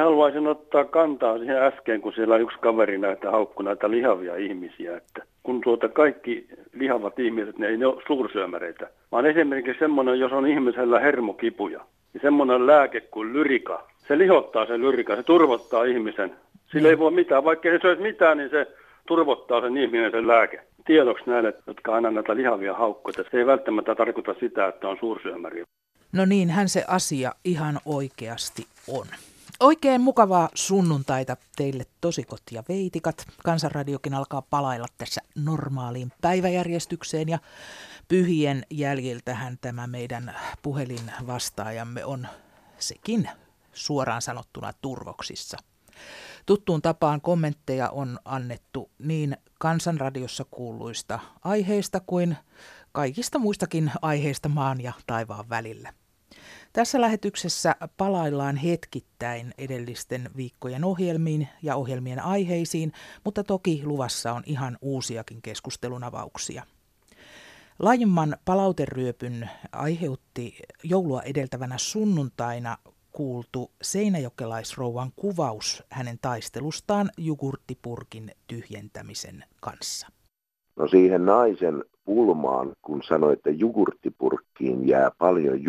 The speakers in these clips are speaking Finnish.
Minä haluaisin ottaa kantaa siihen äsken, kun siellä yksi kaveri näitä haukku näitä lihavia ihmisiä, että kun tuota kaikki lihavat ihmiset, ne ei ole suursyömäreitä, vaan esimerkiksi semmoinen, jos on ihmisellä hermokipuja, niin semmoinen lääke kuin lyrika, se lihottaa sen lyrika, se turvottaa ihmisen. Sillä ei voi mitään, vaikka ei söisi mitään, niin se turvottaa sen ihminen sen lääke. Tiedoksi näille, jotka aina näitä lihavia haukkoja. Se ei välttämättä tarkoita sitä, että on suursyömäri. No niin, hän se asia ihan oikeasti on. Oikein mukavaa sunnuntaita teille tosikot ja veitikat. Kansanradiokin alkaa palailla tässä normaaliin päiväjärjestykseen ja pyhien jäljiltähän tämä meidän puhelin vastaajamme on sekin suoraan sanottuna turvoksissa. Tuttuun tapaan kommentteja on annettu niin kansanradiossa kuuluista aiheista kuin kaikista muistakin aiheista maan ja taivaan välillä. Tässä lähetyksessä palaillaan hetkittäin edellisten viikkojen ohjelmiin ja ohjelmien aiheisiin, mutta toki luvassa on ihan uusiakin keskustelun avauksia. Laajemman palauteryöpyn aiheutti joulua edeltävänä sunnuntaina kuultu seinäjokelaisrouvan kuvaus hänen taistelustaan jogurttipurkin tyhjentämisen kanssa. No siihen naisen pulmaan, kun sanoi, että jogurttipurkkiin jää paljon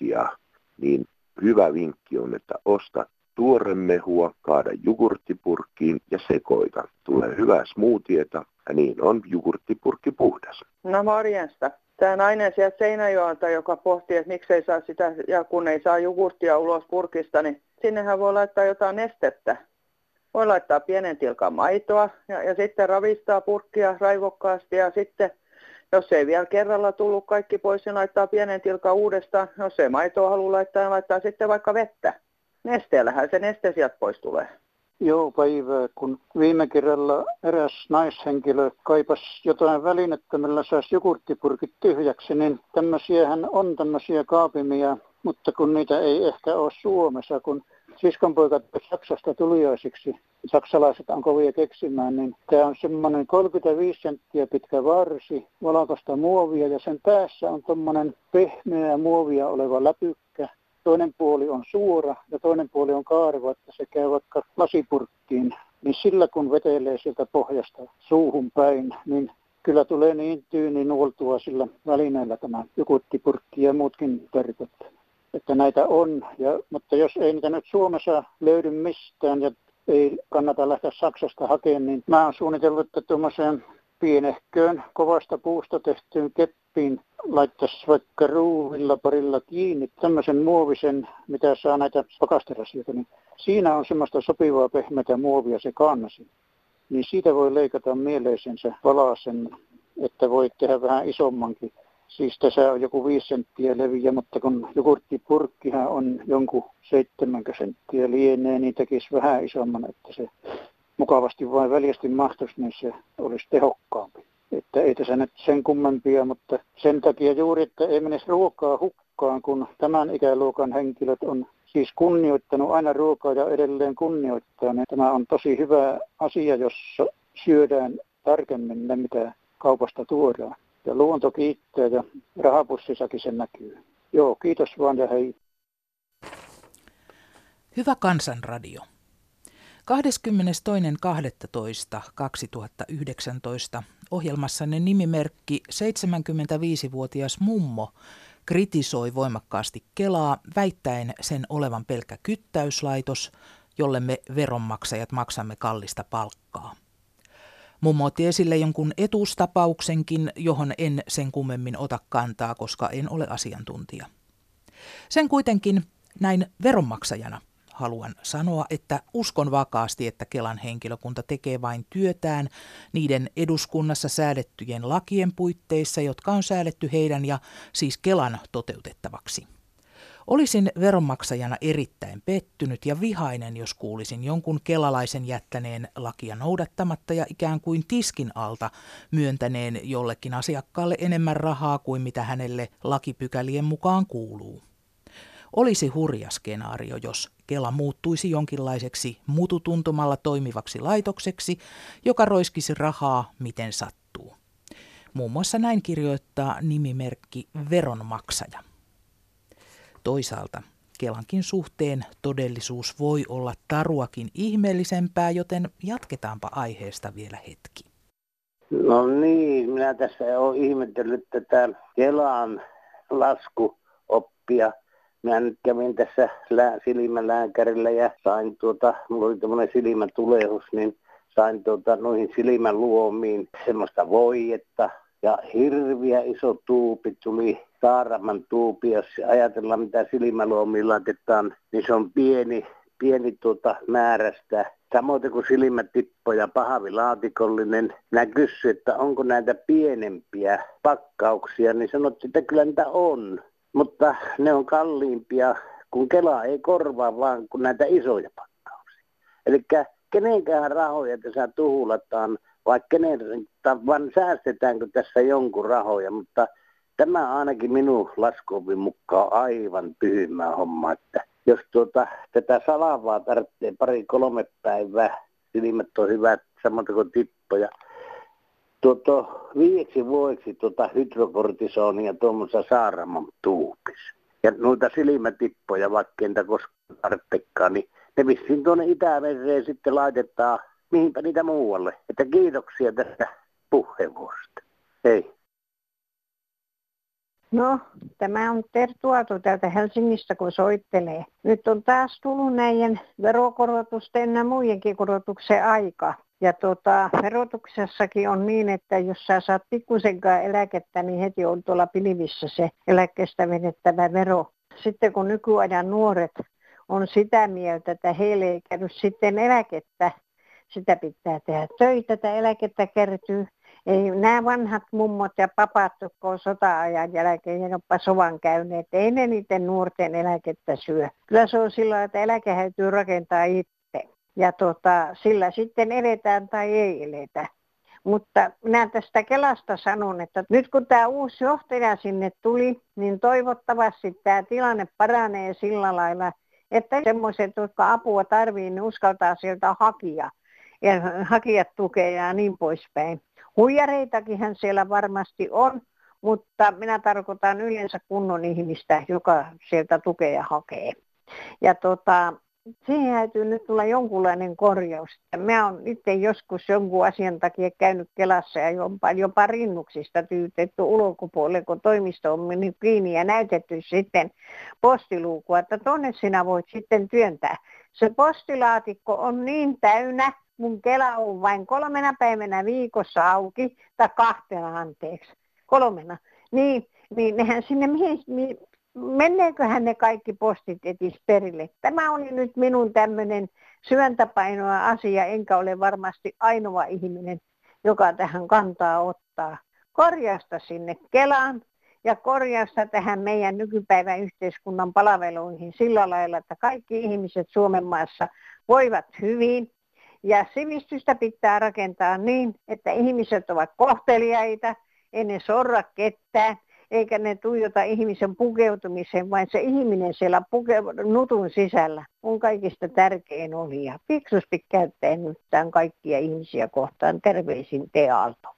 jogurttia, niin hyvä vinkki on, että osta tuoremehua, kaada jogurttipurkkiin ja sekoita. Tulee hyvää smoothieta ja niin on jogurttipurkki puhdas. No morjesta tämä nainen sieltä Seinäjoelta, joka pohti, että miksei saa sitä, ja kun ei saa jogurttia ulos purkista, niin sinnehän voi laittaa jotain nestettä. Voi laittaa pienen tilkan maitoa ja, ja sitten ravistaa purkkia raivokkaasti ja sitten jos ei vielä kerralla tullut kaikki pois, niin laittaa pienen tilkan uudestaan. Jos ei maitoa halua laittaa, niin laittaa sitten vaikka vettä. Nesteellähän se neste sieltä pois tulee. Joo, päivää. Kun viime kerralla eräs naishenkilö kaipas jotain välinettä, millä saisi jogurttipurkit tyhjäksi, niin tämmöisiähän on tämmöisiä kaapimia, mutta kun niitä ei ehkä ole Suomessa, kun siskonpoika Saksasta tuliaisiksi, saksalaiset on kovia keksimään, niin tämä on semmoinen 35 senttiä pitkä varsi, valkoista muovia ja sen päässä on tuommoinen pehmeä muovia oleva läpykkä, toinen puoli on suora ja toinen puoli on kaareva, että se käy vaikka lasipurkkiin, niin sillä kun vetelee sieltä pohjasta suuhun päin, niin kyllä tulee niin tyyni nuoltua sillä välineellä tämä jukuttipurkki ja muutkin terkot. Että näitä on, ja, mutta jos ei niitä nyt Suomessa löydy mistään ja ei kannata lähteä Saksasta hakemaan, niin mä oon suunnitellut, että tuommoiseen pienehköön kovasta puusta tehtyyn keppiin laittaisi vaikka ruuvilla parilla kiinni tämmöisen muovisen, mitä saa näitä pakasterasioita, niin siinä on semmoista sopivaa pehmeitä muovia se kannasi. Niin siitä voi leikata mieleisensä valasen, että voi tehdä vähän isommankin. Siis tässä on joku 5 senttiä leviä, mutta kun jogurttipurkkihan on jonkun 70 senttiä lienee, niin tekisi vähän isomman, että se mukavasti vain väljästi mahtuisi, niin se olisi tehokkaampi. Että ei tässä nyt sen kummempia, mutta sen takia juuri, että ei menisi ruokaa hukkaan, kun tämän ikäluokan henkilöt on siis kunnioittanut aina ruokaa ja edelleen kunnioittaa. Niin tämä on tosi hyvä asia, jos syödään tarkemmin ne, mitä kaupasta tuodaan. Ja luonto kiittää ja rahapussissakin se näkyy. Joo, kiitos vaan ja hei. Hyvä kansanradio. 22.12.2019 ohjelmassanne nimimerkki 75-vuotias mummo kritisoi voimakkaasti Kelaa väittäen sen olevan pelkkä kyttäyslaitos, jolle me veronmaksajat maksamme kallista palkkaa. Mummo otti esille jonkun etuustapauksenkin, johon en sen kummemmin ota kantaa, koska en ole asiantuntija. Sen kuitenkin näin veronmaksajana haluan sanoa, että uskon vakaasti, että Kelan henkilökunta tekee vain työtään niiden eduskunnassa säädettyjen lakien puitteissa, jotka on säädetty heidän ja siis Kelan toteutettavaksi. Olisin veronmaksajana erittäin pettynyt ja vihainen, jos kuulisin jonkun kelalaisen jättäneen lakia noudattamatta ja ikään kuin tiskin alta myöntäneen jollekin asiakkaalle enemmän rahaa kuin mitä hänelle lakipykälien mukaan kuuluu. Olisi hurja skenaario, jos Kela muuttuisi jonkinlaiseksi mututuntumalla toimivaksi laitokseksi, joka roiskisi rahaa miten sattuu. Muun muassa näin kirjoittaa nimimerkki Veronmaksaja. Toisaalta Kelankin suhteen todellisuus voi olla taruakin ihmeellisempää, joten jatketaanpa aiheesta vielä hetki. No niin, minä tässä olen ihmetellyt tätä Kelan laskuoppia. Minä nyt kävin tässä silmälääkärillä ja sain tuota, mulla oli tämmöinen silmätulehus, niin sain tuota, noihin silmäluomiin semmoista voijetta ja hirviä iso tuupi tuli Saaraman tuupi, jos ajatellaan mitä silmäluomiin laitetaan, niin se on pieni, pieni tuota määrästä. Samoin kuin silmätippo ja pahavilaatikollinen. Minä kysyin, että onko näitä pienempiä pakkauksia, niin sanottiin, että kyllä niitä on. Mutta ne on kalliimpia, kun Kela ei korvaa vaan kuin näitä isoja pakkauksia. Eli kenenkään rahoja tässä tuhulataan, vaikka kenen, vaan säästetäänkö tässä jonkun rahoja, mutta tämä ainakin minun laskuopin mukaan aivan tyhmää homma, että jos tuota, tätä salavaa tarvitsee pari-kolme päivää, silmät on hyvät, samoin kuin tippoja, tuota, viieksi vuodeksi tuota hydrokortisonia tuommoisessa saaraman tuupissa. Ja noita silmätippoja, vaikka entä koskaan tarvitsekaan, niin ne vissiin tuonne Itämereen sitten laitetaan mihinpä niitä muualle. Että kiitoksia tästä puheenvuorosta. Hei. No, tämä on Terttu Aalto täältä Helsingistä, kun soittelee. Nyt on taas tullut näiden verokorotusten ja muidenkin korotuksen aika. Ja tuota, verotuksessakin on niin, että jos sä saat pikkusenkaan eläkettä, niin heti on tuolla pilvissä se eläkkeestä venettävä vero. Sitten kun nykyajan nuoret on sitä mieltä, että heille ei käynyt sitten eläkettä, sitä pitää tehdä töitä, että eläkettä kertyy. Ei nämä vanhat mummot ja papat, jotka on sota-ajan jälkeen ja jopa sovan käyneet, ei ne niiden nuorten eläkettä syö. Kyllä se on sillä että eläke täytyy rakentaa itse. Ja tota, sillä sitten eletään tai ei eletä. Mutta minä tästä Kelasta sanon, että nyt kun tämä uusi johtaja sinne tuli, niin toivottavasti tämä tilanne paranee sillä lailla, että semmoiset, jotka apua tarvii, niin uskaltaa sieltä hakia ja hakijat tukea ja niin poispäin. Huijareitakin siellä varmasti on, mutta minä tarkoitan yleensä kunnon ihmistä, joka sieltä tukea hakee. Ja tota, siihen täytyy nyt tulla jonkunlainen korjaus. Mä oon itse joskus jonkun asian takia käynyt Kelassa ja jopa, jopa rinnuksista tyytetty ulkopuolelle, kun toimisto on mennyt kiinni ja näytetty sitten postiluukua, että tonne sinä voit sitten työntää. Se postilaatikko on niin täynnä, mun Kela on vain kolmena päivänä viikossa auki, tai kahtena anteeksi, kolmena. Niin, niin nehän sinne, mihin, menneeköhän ne kaikki postit etis perille. Tämä oli nyt minun tämmöinen syöntäpainoa asia, enkä ole varmasti ainoa ihminen, joka tähän kantaa ottaa. Korjasta sinne Kelaan ja korjasta tähän meidän nykypäivän yhteiskunnan palveluihin sillä lailla, että kaikki ihmiset Suomen maassa voivat hyvin ja sivistystä pitää rakentaa niin, että ihmiset ovat kohteliaita, ennen sorra ketään, eikä ne tuijota ihmisen pukeutumiseen, vaan se ihminen siellä puke- nutun sisällä on kaikista tärkein olija. Fiksusti käyttäen nyt tämän kaikkia ihmisiä kohtaan. Terveisin Tealto.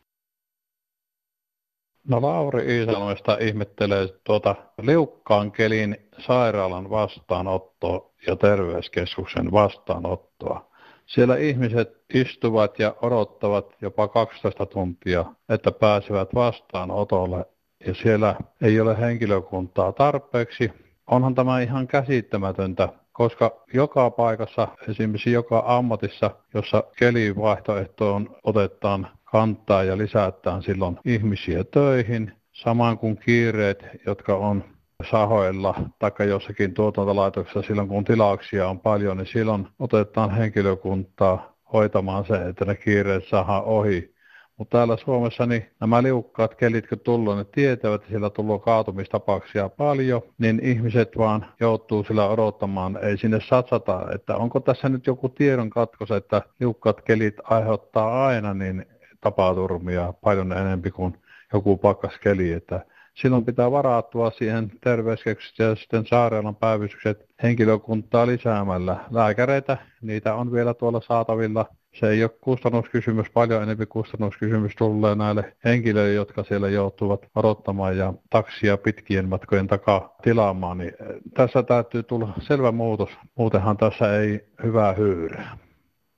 No Lauri Iisalmesta ihmettelee tuota liukkaan kelin sairaalan vastaanottoa ja terveyskeskuksen vastaanottoa. Siellä ihmiset istuvat ja odottavat jopa 12 tuntia, että pääsevät vastaanotolle ja siellä ei ole henkilökuntaa tarpeeksi. Onhan tämä ihan käsittämätöntä, koska joka paikassa, esimerkiksi joka ammatissa, jossa kelivaihtoehtoon otetaan kantaa ja lisätään silloin ihmisiä töihin, samaan kuin kiireet, jotka on sahoilla tai jossakin tuotantolaitoksessa silloin kun tilauksia on paljon, niin silloin otetaan henkilökuntaa hoitamaan se, että ne kiireet saadaan ohi. Mutta täällä Suomessa niin nämä liukkaat kelit, kun tullut, ne tietävät, että siellä tulee kaatumistapauksia paljon, niin ihmiset vaan joutuu sillä odottamaan, ei sinne satsata, että onko tässä nyt joku tiedon katkos, että liukkaat kelit aiheuttaa aina niin tapaturmia paljon enempi kuin joku pakkaskeli, että silloin pitää varautua siihen terveyskeskukset ja sitten sairaalan päivystykset henkilökuntaa lisäämällä. Lääkäreitä, niitä on vielä tuolla saatavilla. Se ei ole kustannuskysymys, paljon enemmän kustannuskysymys tulee näille henkilöille, jotka siellä joutuvat odottamaan ja taksia pitkien matkojen takaa tilaamaan. Niin eh, tässä täytyy tulla selvä muutos, muutenhan tässä ei hyvää hyyryä.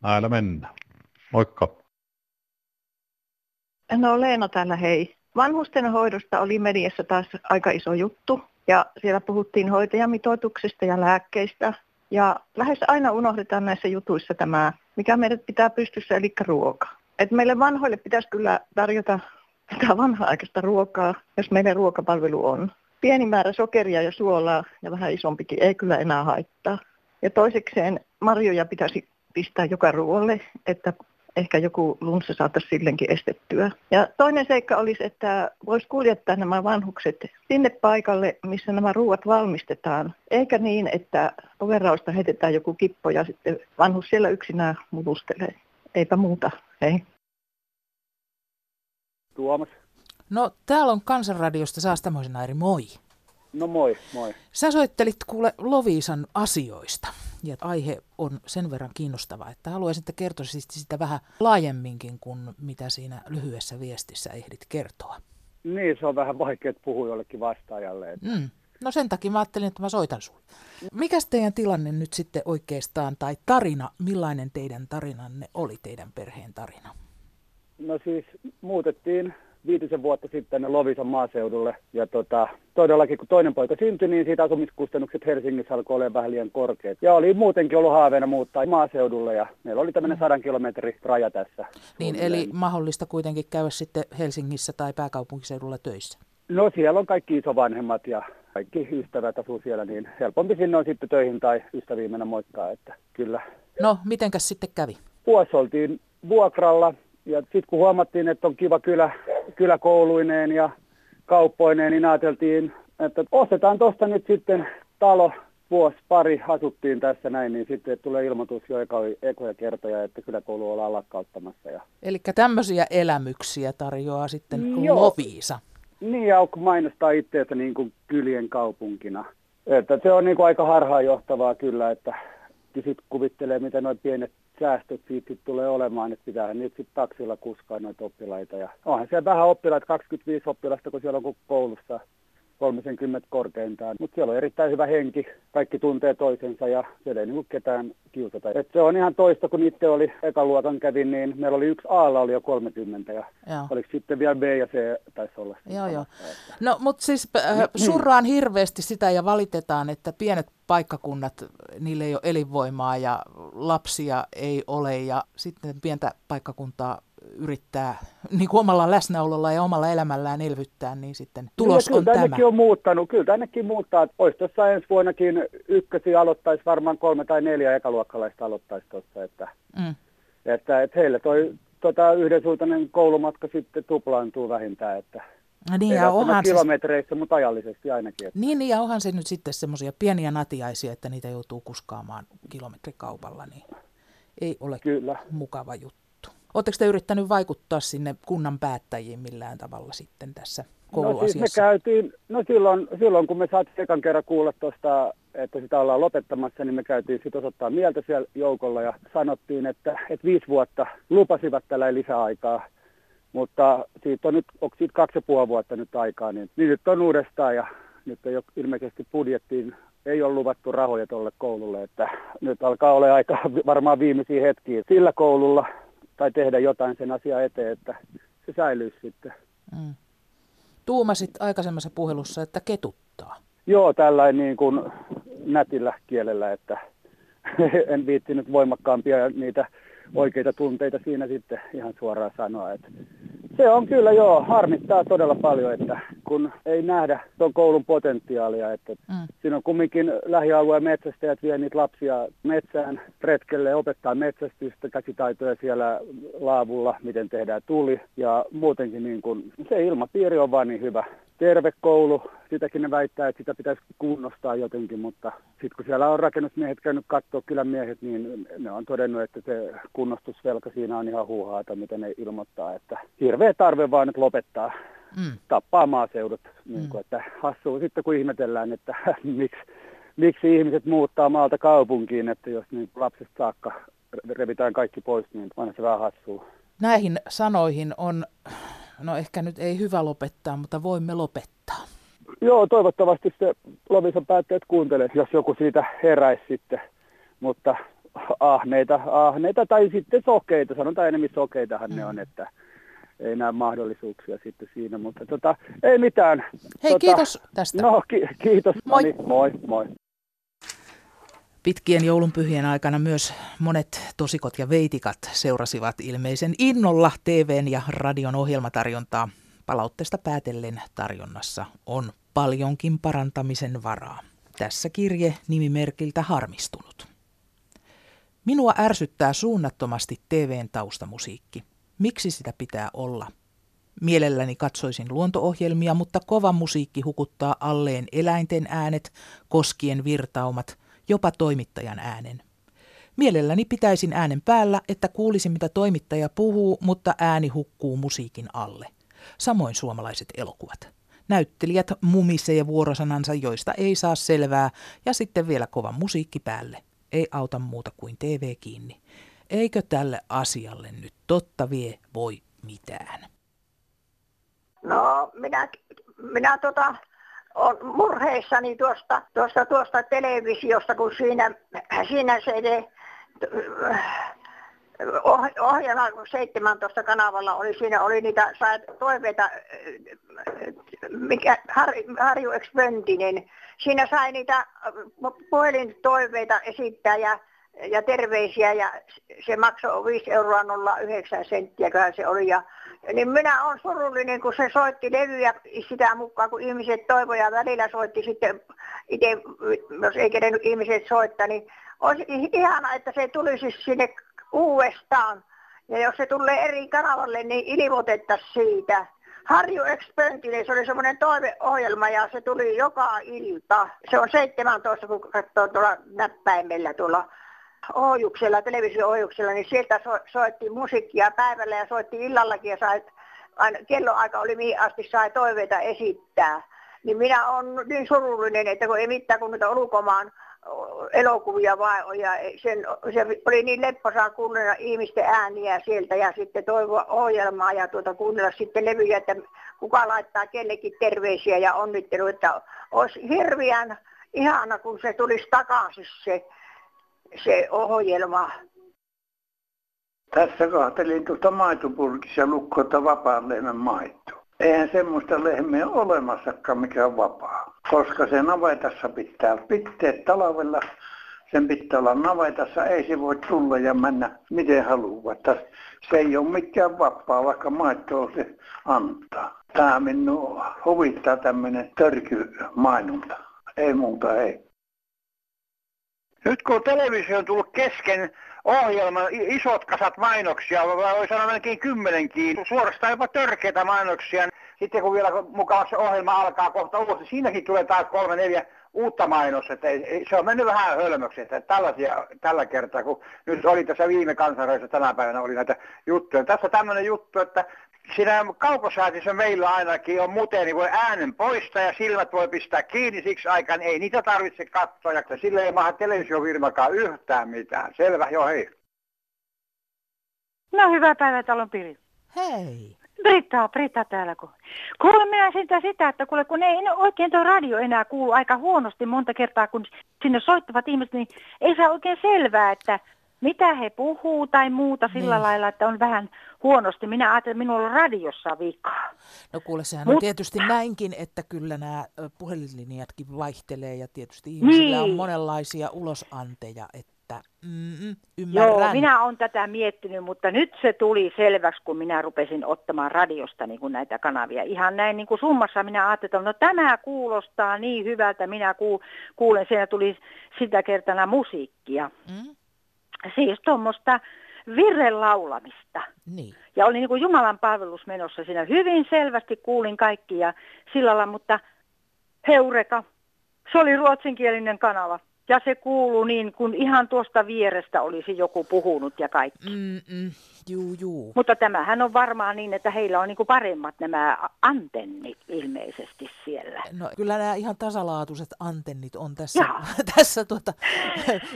Näillä mennään. Moikka. No Leena täällä hei. Vanhusten hoidosta oli mediassa taas aika iso juttu ja siellä puhuttiin hoitajamitoituksesta ja lääkkeistä. Ja lähes aina unohdetaan näissä jutuissa tämä, mikä meidät pitää pystyssä, eli ruoka. Et meille vanhoille pitäisi kyllä tarjota tätä vanha-aikaista ruokaa, jos meidän ruokapalvelu on. Pieni määrä sokeria ja suolaa ja vähän isompikin ei kyllä enää haittaa. Ja toisekseen marjoja pitäisi pistää joka ruoalle, että ehkä joku lunssa saataisiin sillekin estettyä. Ja toinen seikka olisi, että voisi kuljettaa nämä vanhukset sinne paikalle, missä nämä ruuat valmistetaan, eikä niin, että overausta heitetään joku kippo ja sitten vanhus siellä yksinään mulustelee. Eipä muuta, ei. Tuomas. No, täällä on Kansanradiosta Saastamoisen Airi, moi. No moi, moi. Sä soittelit kuule Loviisan asioista ja aihe on sen verran kiinnostava, että haluaisin, että kertoisit sitä vähän laajemminkin kuin mitä siinä lyhyessä viestissä ehdit kertoa. Niin, se on vähän vaikea puhua jollekin vastaajalle. Että... Mm. No sen takia mä ajattelin, että mä soitan sulle. Mikäs teidän tilanne nyt sitten oikeastaan, tai tarina, millainen teidän tarinanne oli, teidän perheen tarina? No siis muutettiin viitisen vuotta sitten Lovisan maaseudulle. Ja tota, todellakin kun toinen poika syntyi, niin siitä asumiskustannukset Helsingissä alkoi olla vähän liian korkeat. Ja oli muutenkin ollut haaveena muuttaa maaseudulle ja meillä oli tämmöinen sadan kilometri raja tässä. Niin, eli mahdollista kuitenkin käydä sitten Helsingissä tai pääkaupunkiseudulla töissä? No siellä on kaikki isovanhemmat ja kaikki ystävät asuu siellä, niin helpompi sinne on sitten töihin tai ystäviin mennä moikkaa, että kyllä. No, mitenkäs sitten kävi? Vuosi oltiin vuokralla ja sitten kun huomattiin, että on kiva kylä, kyläkouluineen ja kauppoineen, niin ajateltiin, että ostetaan tuosta nyt sitten talo, vuosi pari asuttiin tässä näin, niin sitten tulee ilmoitus jo eka, ekoja kertoja, että kyläkoulu ollaan lakkauttamassa. Ja... Eli tämmöisiä elämyksiä tarjoaa sitten Joo. Loviisa. Niin, ja mainostaa itseänsä niin kuin kylien kaupunkina. Että se on niin kuin aika harhaanjohtavaa kyllä, että sitten kuvittelee, miten nuo pienet säästöt siitä tulee olemaan, että pitäähän nyt sitten taksilla kuskaa noita oppilaita. Ja onhan siellä vähän oppilaita, 25 oppilasta, kun siellä on koulussa 30 korkeintaan. Mutta siellä on erittäin hyvä henki, kaikki tuntee toisensa ja siellä ei niinku ketään kiusata. Et se on ihan toista, kun itse oli ekaluokan kävin, niin meillä oli yksi A oli jo 30 ja joo. oliko sitten vielä B ja C taisi olla. Joo, joo. No mutta siis äh, surraan hirveästi sitä ja valitetaan, että pienet paikkakunnat, niille ei ole elinvoimaa ja lapsia ei ole ja sitten pientä paikkakuntaa yrittää niin kuin omalla läsnäololla ja omalla elämällään elvyttää, niin sitten tulos kyllä, on kyllä tämä. on muuttanut, kyllä tännekin muuttaa. Olisi tuossa ensi vuonnakin ykkösi aloittaisi varmaan kolme tai neljä ekaluokkalaista aloittaisi tuossa, että, mm. että, että heille toi tota, yhdensuuntainen koulumatka sitten tuplaantuu vähintään, että No niin, ja onhan kilometreissä, se... mutta ajallisesti ainakin. Että... Niin, niin, ja onhan se nyt sitten semmoisia pieniä natiaisia, että niitä joutuu kuskaamaan kilometrikaupalla, niin ei ole Kyllä. mukava juttu. Oletteko te yrittänyt vaikuttaa sinne kunnan päättäjiin millään tavalla sitten tässä kouluasiassa? No siis me käytiin, no silloin, silloin kun me saatiin ekan kerran kuulla tuosta, että sitä ollaan lopettamassa, niin me käytiin sitten osoittaa mieltä siellä joukolla ja sanottiin, että, että viisi vuotta lupasivat tällä lisäaikaa. Mutta siitä on nyt, onko siitä kaksi ja puoli vuotta nyt aikaa, niin, niin nyt on uudestaan ja nyt ei ole ilmeisesti budjettiin ei ole luvattu rahoja tuolle koululle, että nyt alkaa olla aika varmaan viimeisiä hetkiä sillä koululla, tai tehdä jotain sen asian eteen, että se säilyisi sitten. Mm. Tuumasit aikaisemmassa puhelussa, että ketuttaa. Joo, tällainen niin kuin nätillä kielellä, että en viittinyt voimakkaampia niitä oikeita tunteita siinä sitten ihan suoraan sanoa. Että se on kyllä joo, harmittaa todella paljon, että kun ei nähdä tuon koulun potentiaalia, että mm. siinä on kumminkin lähialueen metsästäjät vie niitä lapsia metsään retkelle, opettaa metsästystä, käsitaitoja siellä laavulla, miten tehdään tuli ja muutenkin niin kun, se ilmapiiri on vaan niin hyvä terve koulu, sitäkin ne väittää, että sitä pitäisi kunnostaa jotenkin, mutta sitten kun siellä on rakennusmiehet käynyt katsoa kyllä miehet, niin ne on todennut, että se kunnostusvelka siinä on ihan huuhaata, miten ne ilmoittaa, että hirveä tarve vaan nyt lopettaa mm. tappaa maaseudut. Niin kuin, että hassua sitten kun ihmetellään, että miksi, miksi ihmiset muuttaa maalta kaupunkiin, että jos niin lapsesta saakka revitään kaikki pois, niin on se vähän hassua. Näihin sanoihin on, no ehkä nyt ei hyvä lopettaa, mutta voimme lopettaa. Joo, toivottavasti se Lovisan päättäjät kuuntelee, jos joku siitä heräisi sitten. Mutta ahneita, ahneita tai sitten sokeita, sanotaan enemmän sokeitahan mm. ne on, että ei näe mahdollisuuksia sitten siinä, mutta tota, ei mitään. Hei, tota, kiitos tästä. No, ki- kiitos. Moi. Mani. moi, moi. Pitkien joulunpyhien aikana myös monet tosikot ja veitikat seurasivat ilmeisen innolla TVn ja radion ohjelmatarjontaa. Palautteesta päätellen tarjonnassa on paljonkin parantamisen varaa. Tässä kirje nimimerkiltä harmistunut. Minua ärsyttää suunnattomasti TVn taustamusiikki. Miksi sitä pitää olla? Mielelläni katsoisin luontoohjelmia, mutta kova musiikki hukuttaa alleen eläinten äänet, koskien virtaumat, jopa toimittajan äänen. Mielelläni pitäisin äänen päällä, että kuulisin mitä toimittaja puhuu, mutta ääni hukkuu musiikin alle. Samoin suomalaiset elokuvat. Näyttelijät mumisee vuorosanansa, joista ei saa selvää, ja sitten vielä kova musiikki päälle. Ei auta muuta kuin TV kiinni. Eikö tälle asialle nyt totta vie voi mitään? No, minä, minä tota, on murheissani tuosta, tuosta, tuosta televisiosta, kun siinä, siinä se ohjelma 17 kanavalla oli, siinä oli niitä toiveita, mikä Harju, Expöntinen, siinä sai niitä puhelintoiveita esittää ja, ja terveisiä ja se maksoi 5 euroa 09 senttiä, se oli. Ja, niin minä olen surullinen, kun se soitti levyjä sitä mukaan, kun ihmiset toivoja välillä soitti sitten itse, jos ei kerennyt ihmiset soittaa, niin olisi ihana, että se tulisi sinne uudestaan. Ja jos se tulee eri kanavalle, niin ilmoitettaisiin siitä. Harju Expöntinen, se oli semmoinen toiveohjelma ja se tuli joka ilta. Se on 17, kun katsoo tuolla näppäimellä tuolla ohjuksella, televisio-ohjuksella, niin sieltä so, soitti musiikkia päivällä ja soitti illallakin ja sai, aina, kelloaika oli mihin asti sai toiveita esittää. Niin minä olen niin surullinen, että kun ei mitään kuin niitä ulkomaan elokuvia vai ja sen, se oli niin lepposaa kuunnella ihmisten ääniä sieltä ja sitten toivoa ohjelmaa ja tuota kuunnella sitten levyjä, että kuka laittaa kellekin terveisiä ja onnittelu, että olisi hirveän ihana, kun se tulisi takaisin se, se ohjelma. Tässä kahtelin tuosta maitopurkissa lukkota vapaan lehmän maito. Eihän semmoista lehmiä olemassakaan, mikä on vapaa. Koska se navetassa pitää pitää talvella, sen pitää olla navetassa, ei se voi tulla ja mennä miten haluaa. Se ei ole mikään vapaa, vaikka maitoa se antaa. Tämä minua huvittaa tämmöinen törkymainonta. Ei muuta, ei. Nyt kun televisio on tullut kesken ohjelman isot kasat mainoksia, voi sanoa melkein kymmenenkin, suorastaan jopa törkeitä mainoksia. Sitten kun vielä mukaan se ohjelma alkaa kohta uusi, siinäkin tulee taas kolme, neljä uutta mainosta. Se on mennyt vähän hölmöksi, että tällaisia tällä kertaa, kun nyt oli tässä viime kansanreissa tänä päivänä oli näitä juttuja. Tässä tämmöinen juttu, että siinä kaukosäätissä meillä ainakin on muuten, niin voi äänen poistaa ja silmät voi pistää kiinni siksi aikaan. Ei niitä tarvitse katsoa ja sille ei maha televisiofirmakaan yhtään mitään. Selvä, joo hei. No hyvää päivää talon Piri. Hei. Britta, Britta täällä. Kun. Kuule minä sitä, sitä, että kuule, kun ei oikein tuo radio enää kuulu aika huonosti monta kertaa, kun sinne soittavat ihmiset, niin ei saa oikein selvää, että mitä he puhuu tai muuta sillä niin. lailla, että on vähän huonosti. Minä ajattelin, että minulla on radiossa vikaa. No kuule, sehän Mut... on tietysti näinkin, että kyllä nämä puhelinlinjatkin vaihtelee ja tietysti ihmisillä niin. on monenlaisia ulosanteja, että mm, ymmärrän. Joo, minä olen tätä miettinyt, mutta nyt se tuli selväksi, kun minä rupesin ottamaan radiosta niin kuin näitä kanavia. Ihan näin niin kuin summassa minä ajattelin, että no tämä kuulostaa niin hyvältä, minä kuulen, siellä tuli sitä kertana musiikkia. Mm siis tuommoista virrelaulamista. Niin. Ja oli niin kuin Jumalan palvelus menossa siinä. Hyvin selvästi kuulin kaikki ja sillä lailla, mutta heureka, se oli ruotsinkielinen kanava. Ja se kuuluu niin, kun ihan tuosta vierestä olisi joku puhunut ja kaikki. Mm-mm. Juu, juu. Mutta tämähän on varmaan niin, että heillä on niin kuin paremmat nämä antennit ilmeisesti siellä. No kyllä nämä ihan tasalaatuiset antennit on tässä, tässä tuota,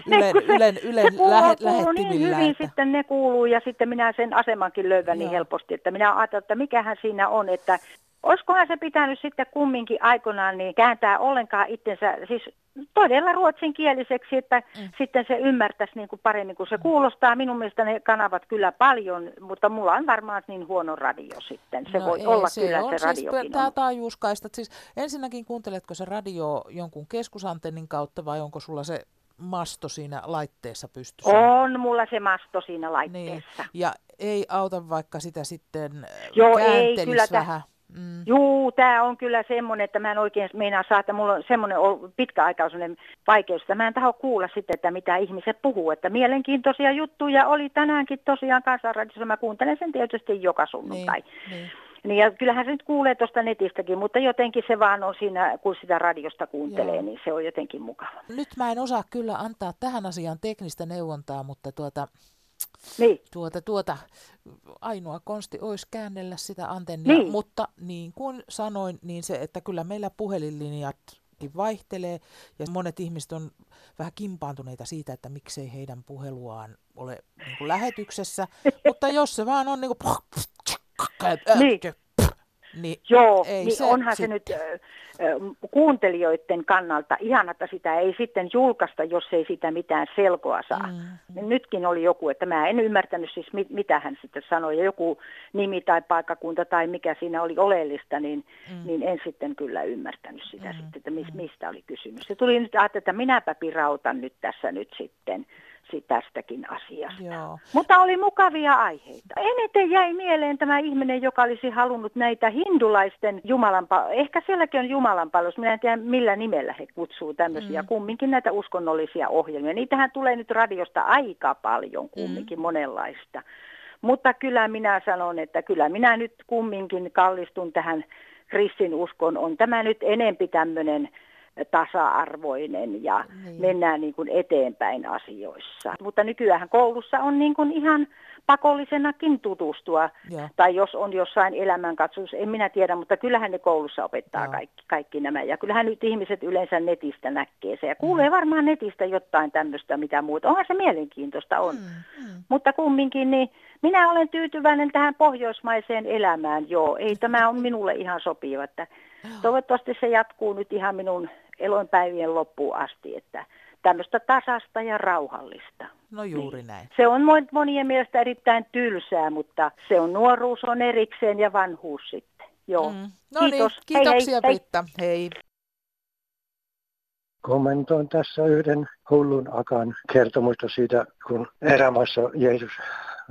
Ylen, se, Ylen, Ylen se kuuluu, lähe, kuuluu niin lähettimillä. hyvin, että- sitten ne kuuluu ja sitten minä sen asemankin löydän niin helposti, että minä ajattelen, että mikähän siinä on, että olisikohan se pitänyt sitten kumminkin aikoinaan niin kääntää ollenkaan itsensä, siis todella ruotsinkieliseksi, että mm. sitten se ymmärtäisi niin kuin paremmin, kun se kuulostaa. Minun mielestä ne kanavat kyllä paljon, mutta mulla on varmaan niin huono radio sitten. Se No voi ei, olla se kyllä on se siis radiokin Tämä on. taajuuskaistat, siis ensinnäkin kuunteletko se radio jonkun keskusantennin kautta vai onko sulla se masto siinä laitteessa pystyssä? On mulla se masto siinä laitteessa. Niin. Ja ei auta vaikka sitä sitten äh, Joo, ei, kyllä vähän. Mm. Juu, tämä on kyllä semmoinen, että mä en oikein meinaa saa, että mulla on semmoinen pitkäaikaisuuden vaikeus, että mä en taho kuulla sitten, että mitä ihmiset puhuu. Että mielenkiintoisia juttuja oli tänäänkin tosiaan kansanradiossa. Mä kuuntelen sen tietysti joka sunnuntai. Niin. Niin ja kyllähän se nyt kuulee tuosta netistäkin, mutta jotenkin se vaan on siinä, kun sitä radiosta kuuntelee, Joo. niin se on jotenkin mukava. Nyt mä en osaa kyllä antaa tähän asiaan teknistä neuvontaa, mutta tuota, niin. tuota, tuota, ainoa konsti olisi käännellä sitä antennia, Niin. mutta niin kuin sanoin, niin se, että kyllä meillä puhelinlinjat vaihtelee ja monet ihmiset on vähän kimpaantuneita siitä, että miksei heidän puheluaan ole niin kuin lähetyksessä, mutta jos se vaan on niin kuin Niin. niin Joo, ei niin se onhan se sit- nyt kuuntelijoiden kannalta ihan, että sitä ei sitten julkaista, jos ei sitä mitään selkoa saa. Mm. Nytkin oli joku, että mä en ymmärtänyt siis mit, mitä hän sitten sanoi, ja joku nimi tai paikkakunta tai mikä siinä oli oleellista, niin, mm. niin en sitten kyllä ymmärtänyt sitä mm. sitten, että mis, mistä oli kysymys. Se tuli nyt ajatella, että minäpä pirautan nyt tässä nyt sitten sit tästäkin asiasta. Joo. Mutta oli mukavia aiheita. Eniten jäi mieleen tämä ihminen, joka olisi halunnut näitä hindulaisten jumalanpa... Ehkä sielläkin on jumalanpalvelus. Minä en tiedä, millä nimellä he kutsuu tämmöisiä. Mm. Kumminkin näitä uskonnollisia ohjelmia. Niitähän tulee nyt radiosta aika paljon kumminkin, mm. monenlaista. Mutta kyllä minä sanon, että kyllä minä nyt kumminkin kallistun tähän kristinuskon. On tämä nyt enempi tämmöinen tasa-arvoinen ja niin. mennään niin kuin eteenpäin asioissa. Mutta nykyään koulussa on niin kuin ihan pakollisenakin tutustua. Joo. Tai jos on jossain elämänkatsomus, en minä tiedä, mutta kyllähän ne koulussa opettaa kaikki, kaikki nämä. Ja kyllähän nyt ihmiset yleensä netistä näkee se. Ja kuulee varmaan netistä jotain tämmöistä, mitä muuta. Onhan se mielenkiintoista on. Mm. Mutta kumminkin, niin minä olen tyytyväinen tähän pohjoismaiseen elämään. Joo, ei tämä on minulle ihan sopiva. Että toivottavasti se jatkuu nyt ihan minun elonpäivien loppuun asti, että tämmöistä tasasta ja rauhallista. No juuri näin. Se on mon- monien mielestä erittäin tylsää, mutta se on nuoruus on erikseen ja vanhuus sitten. Joo. Mm. No Kiitos. niin, kiitoksia hei, hei, Britta. Hei. Kommentoin tässä yhden hullun akan kertomusta siitä, kun erämaassa Jeesus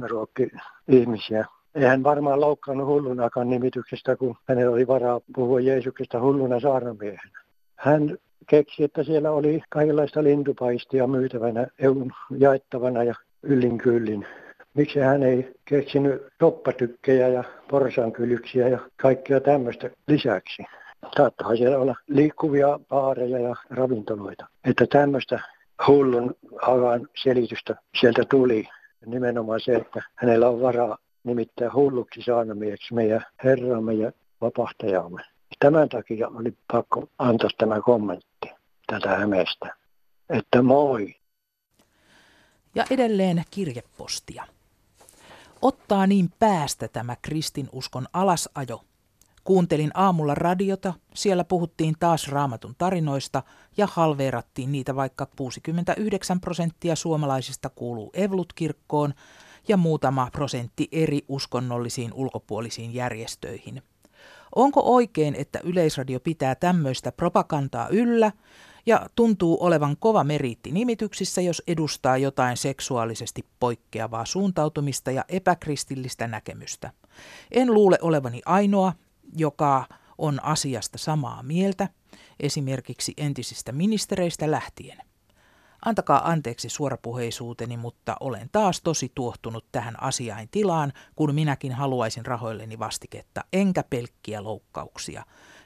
ruokki ihmisiä. Eihän varmaan loukkaannut hullun akan nimityksestä, kun hänellä oli varaa puhua Jeesuksesta hulluna saarnamiehenä. Hän keksi, että siellä oli kaikenlaista lintupaistia myytävänä, eun jaettavana ja yllin kyllin. Miksi hän ei keksinyt toppatykkejä ja porsankylyksiä ja kaikkea tämmöistä lisäksi? Saattaa siellä olla liikkuvia baareja ja ravintoloita. Että tämmöistä hullun alan selitystä sieltä tuli. Nimenomaan se, että hänellä on varaa nimittäin hulluksi saarnamieheksi meidän Herramme ja vapahtajamme. Tämän takia oli pakko antaa tämä kommentti tätä Hämeestä, että moi. Ja edelleen kirjepostia. Ottaa niin päästä tämä kristinuskon alasajo. Kuuntelin aamulla radiota, siellä puhuttiin taas raamatun tarinoista ja halveerattiin niitä, vaikka 69 prosenttia suomalaisista kuuluu Evlut-kirkkoon ja muutama prosentti eri uskonnollisiin ulkopuolisiin järjestöihin. Onko oikein, että Yleisradio pitää tämmöistä propagandaa yllä ja tuntuu olevan kova meriitti nimityksissä, jos edustaa jotain seksuaalisesti poikkeavaa suuntautumista ja epäkristillistä näkemystä? En luule olevani ainoa, joka on asiasta samaa mieltä, esimerkiksi entisistä ministereistä lähtien. Antakaa anteeksi suorapuheisuuteni, mutta olen taas tosi tuohtunut tähän asiain tilaan, kun minäkin haluaisin rahoilleni vastiketta, enkä pelkkiä loukkauksia.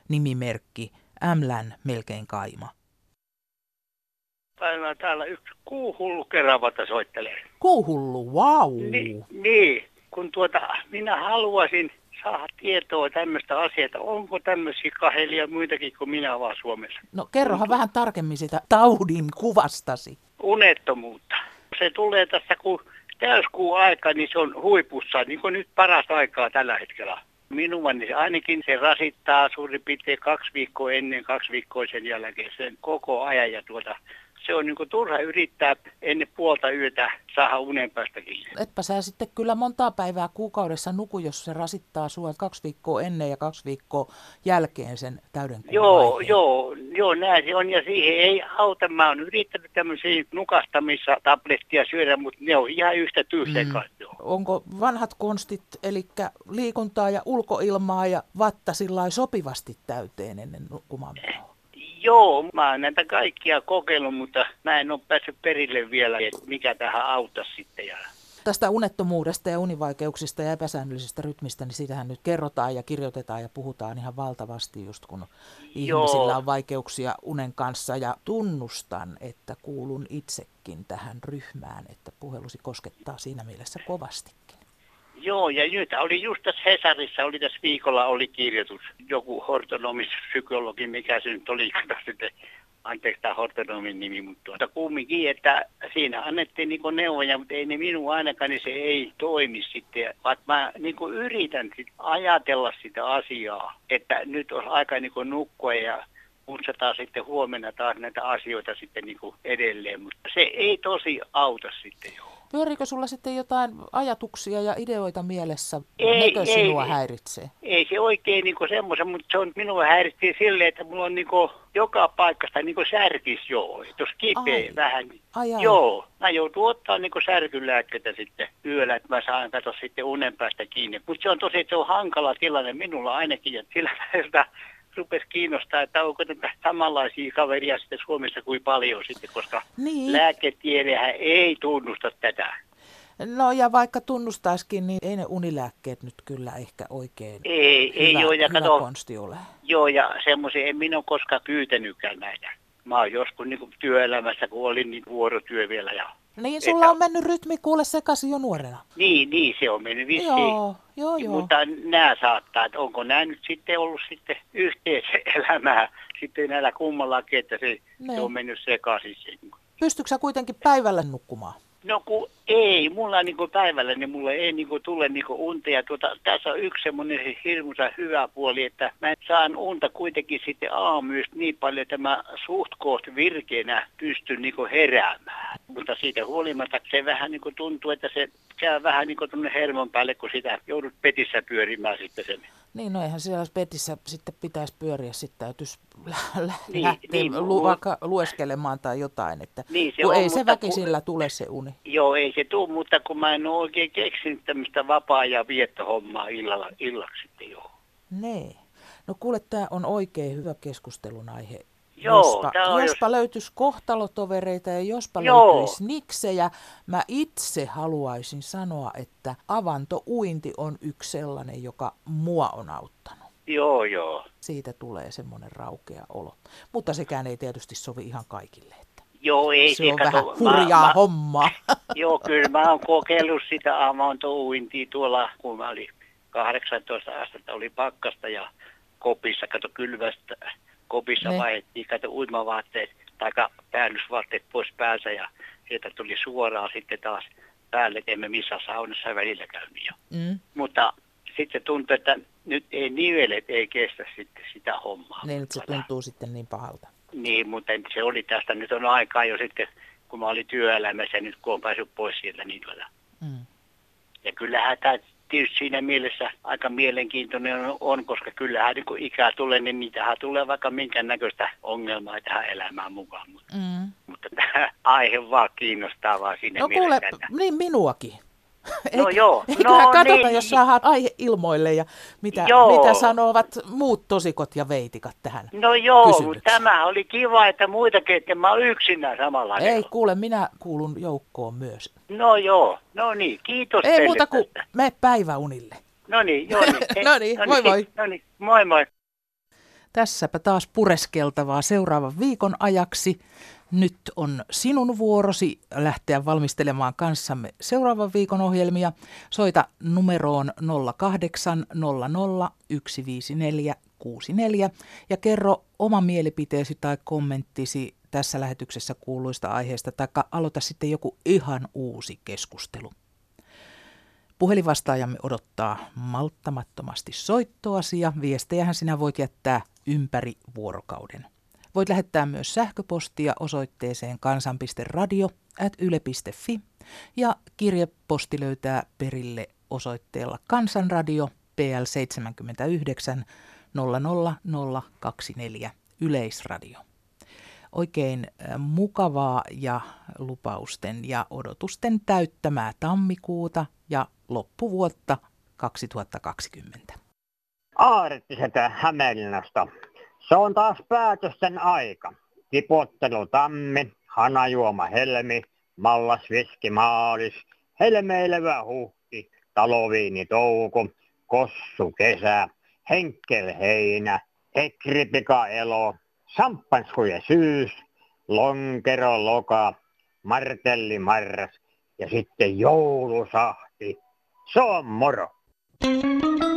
Nimimerkki Ämlän melkein kaima. Täällä, täällä yksi kuuhullu keravata soittelee. Kuuhullu, wow. Ni, niin, kun tuota, minä haluaisin saada tietoa tämmöistä asiaa, onko tämmöisiä kahelia muitakin kuin minä vaan Suomessa. No kerrohan vähän tarkemmin sitä taudin kuvastasi. Unettomuutta. Se tulee tässä kun täyskuun aika, niin se on huipussa, niin kuin nyt paras aikaa tällä hetkellä. Minua niin se ainakin se rasittaa suurin piirtein kaksi viikkoa ennen, kaksi viikkoa sen jälkeen sen koko ajan. Ja tuota, se on niin turha yrittää ennen puolta yötä saada unen päästä kiinni. Etpä sä sitten kyllä montaa päivää kuukaudessa nuku, jos se rasittaa sua kaksi viikkoa ennen ja kaksi viikkoa jälkeen sen täyden Joo, vaiheen. joo, joo, näin se on ja siihen ei auta. Mä oon yrittänyt tämmöisiä nukastamissa tablettia syödä, mutta ne on ihan yhtä tyhjää Mm. Onko vanhat konstit, eli liikuntaa ja ulkoilmaa ja vatta sopivasti täyteen ennen nukkumaan menoa? Joo, mä oon näitä kaikkia kokeillut, mutta mä en ole päässyt perille vielä, että mikä tähän auttaisi sitten. Ja Tästä unettomuudesta ja univaikeuksista ja epäsäännöllisestä rytmistä, niin sitähän nyt kerrotaan ja kirjoitetaan ja puhutaan ihan valtavasti just kun Joo. ihmisillä on vaikeuksia unen kanssa. Ja tunnustan, että kuulun itsekin tähän ryhmään, että puhelusi koskettaa siinä mielessä kovastikin. Joo, ja nyt oli just tässä Hesarissa, oli tässä viikolla oli kirjoitus, joku hortonomispsykologi, mikä se nyt oli, sitten, anteeksi tämä hortonomin nimi, mutta tuota, kumminkin, että siinä annettiin niin neuvoja, mutta ei ne minun ainakaan, niin se ei toimi sitten, vaan mä niin yritän sit ajatella sitä asiaa, että nyt olisi aika niin nukkua ja putsataan sitten huomenna taas näitä asioita sitten niin edelleen, mutta se ei tosi auta sitten joo. Pyöriikö sulla sitten jotain ajatuksia ja ideoita mielessä? Ei, Nekö ei, sinua ei. häiritsee? Ei se oikein niin semmoisen, mutta se on minua häiritsee silleen, että mulla on niin joka paikasta niin särkis joo. Jos kipeä Ai. vähän, niin Ai, ai. joo. Mä joudun ottaa niin särkylääkkeitä sitten yöllä, että mä saan katsoa sitten unen päästä kiinni. Mutta se on tosi, se on hankala tilanne minulla ainakin, ja sillä rupesi kiinnostaa, että onko tätä samanlaisia kaveria sitten Suomessa kuin paljon sitten, koska Niin. lääketiedehän ei tunnusta tätä. No ja vaikka tunnustaisikin, niin ei ne unilääkkeet nyt kyllä ehkä oikein Ei, ei hyvä, ole, ja hyvä kato, konsti ole. Joo, ja semmoisia en minä ole koskaan pyytänytkään näitä. Mä oon joskus niin työelämässä, kun olin niin vuorotyö vielä. Ja... Niin, sulla on mennyt rytmi kuule sekaisin jo nuorena. Niin, niin, se on mennyt vissiin. Joo, joo, joo. Mutta nämä saattaa, että onko nämä nyt sitten ollut sitten yhteiselämää sitten näillä kummallakin, että se, Ne. se on mennyt sekaisin. se. Pystytkö sä kuitenkin päivällä nukkumaan? No kun ei, mulla niin kuin päivällä, niin mulle ei niin kuin tule niin kuin unta. Ja tuota, tässä on yksi semmoinen hirmuisa hyvä puoli, että mä saan unta kuitenkin sitten aamuyöstä niin paljon, että mä suht koht virkeänä pystyn niin kuin heräämään. Mutta siitä huolimatta se vähän niin kuin tuntuu, että se käy vähän niin kuin tuonne hermon päälle, kun sitä joudut petissä pyörimään sitten sen. Niin, no eihän siellä petissä sitten pitäisi pyöriä, sitten täytyisi Niin, lähteä niin, lu- mu- vaikka lueskelemaan tai jotain, että Niin se kun on, ei se väkisillä tule se uni. Joo, ei se tule, mutta kun mä en ole oikein keksinyt tämmöistä vapaa- ja viettohommaa illalla, illaksi sitten joo. Nee. No kuule, tämä on oikein hyvä keskustelun aihe. Joo, jospa, on jospa löytyisi kohtalotovereita ja jospa Joo. löytyisi niksejä. Mä itse haluaisin sanoa, että avantouinti on yksi sellainen, joka mua on auttanut. Joo, joo. Siitä tulee semmoinen raukea olo. Mutta sekään ei tietysti sovi ihan kaikille. Että Joo, ei se on kato, vähän hurjaa mä, hommaa. Joo, kyllä mä oon kokeillut sitä amantouintia tuolla, kun mä olin 18 astetta, oli pakkasta ja kopissa, kato kylvästä, kopissa Ne. vaihdettiin, kato uimavaatteet tai päällysvaatteet pois päältä ja sieltä tuli suoraan sitten taas päälle, emme missään saunassa välillä käynyt jo. Mm. Mutta sitten tuntui, että nyt ei nivelet ei kestä sitten sitä hommaa. Niin, että se tuntuu sitten niin pahalta. Niin, mutta se oli tästä, nyt on aikaa jo sitten, kun mä olin työelämässä, nyt kun on päässyt pois sieltä, niin. Mm. Ja kyllähän tämä tietysti siinä mielessä aika mielenkiintoinen on, koska kyllähän niin kun ikää tulee, niin niitähän tulee vaikka minkä näköistä ongelmaa tähän elämään mukaan. Mutta, Mm. mutta tämä aihe vaan kiinnostaa vaan siinä No kuule, mielessä. Että... niin minuakin. No joo, Eiköhän no katsota, niin. jos saadaan aihe ilmoille ja mitä, Joo. mitä sanovat muut tosikot ja veitikat tähän. No joo, tämä oli kiva, että muitakin, että mä oon yksinään samalla. Ei, kuule, minä kuulun joukkoon myös. No joo, no niin, kiitos Ei teille muuta kuin tästä. me päiväunille. No niin, joo niin. No niin, moi moi. No niin, moi moi. Tässäpä taas pureskeltavaa seuraavan viikon ajaksi. Nyt on sinun vuorosi lähteä valmistelemaan kanssamme seuraavan viikon ohjelmia. Soita numeroon 0800 154 64 ja kerro oma mielipiteesi tai kommenttisi tässä lähetyksessä kuuluista aiheista, tai aloita sitten joku ihan uusi keskustelu. Puhelivastaajamme odottaa malttamattomasti soittoasi ja viestejähän sinä voit jättää ympäri vuorokauden. Voit lähettää myös sähköpostia osoitteeseen kansan.radio at yle.fi ja kirjeposti löytää perille osoitteella Kansanradio PL 79 00024 Yleisradio. Oikein mukavaa ja lupausten ja odotusten täyttämää tammikuuta ja loppuvuotta 2020. Aartisetä Hämeenlinnasta. Se on taas päätösten aika. Tipottelu tammi, hanajuoma helmi, mallas viski maalis, helmeilevä huhti, taloviini touko, kossu kesä, henkel heinä, ekripika elo, samppanskuja syys, lonkero loka, martelli marras ja sitten joulusahti. Se on moro. thank you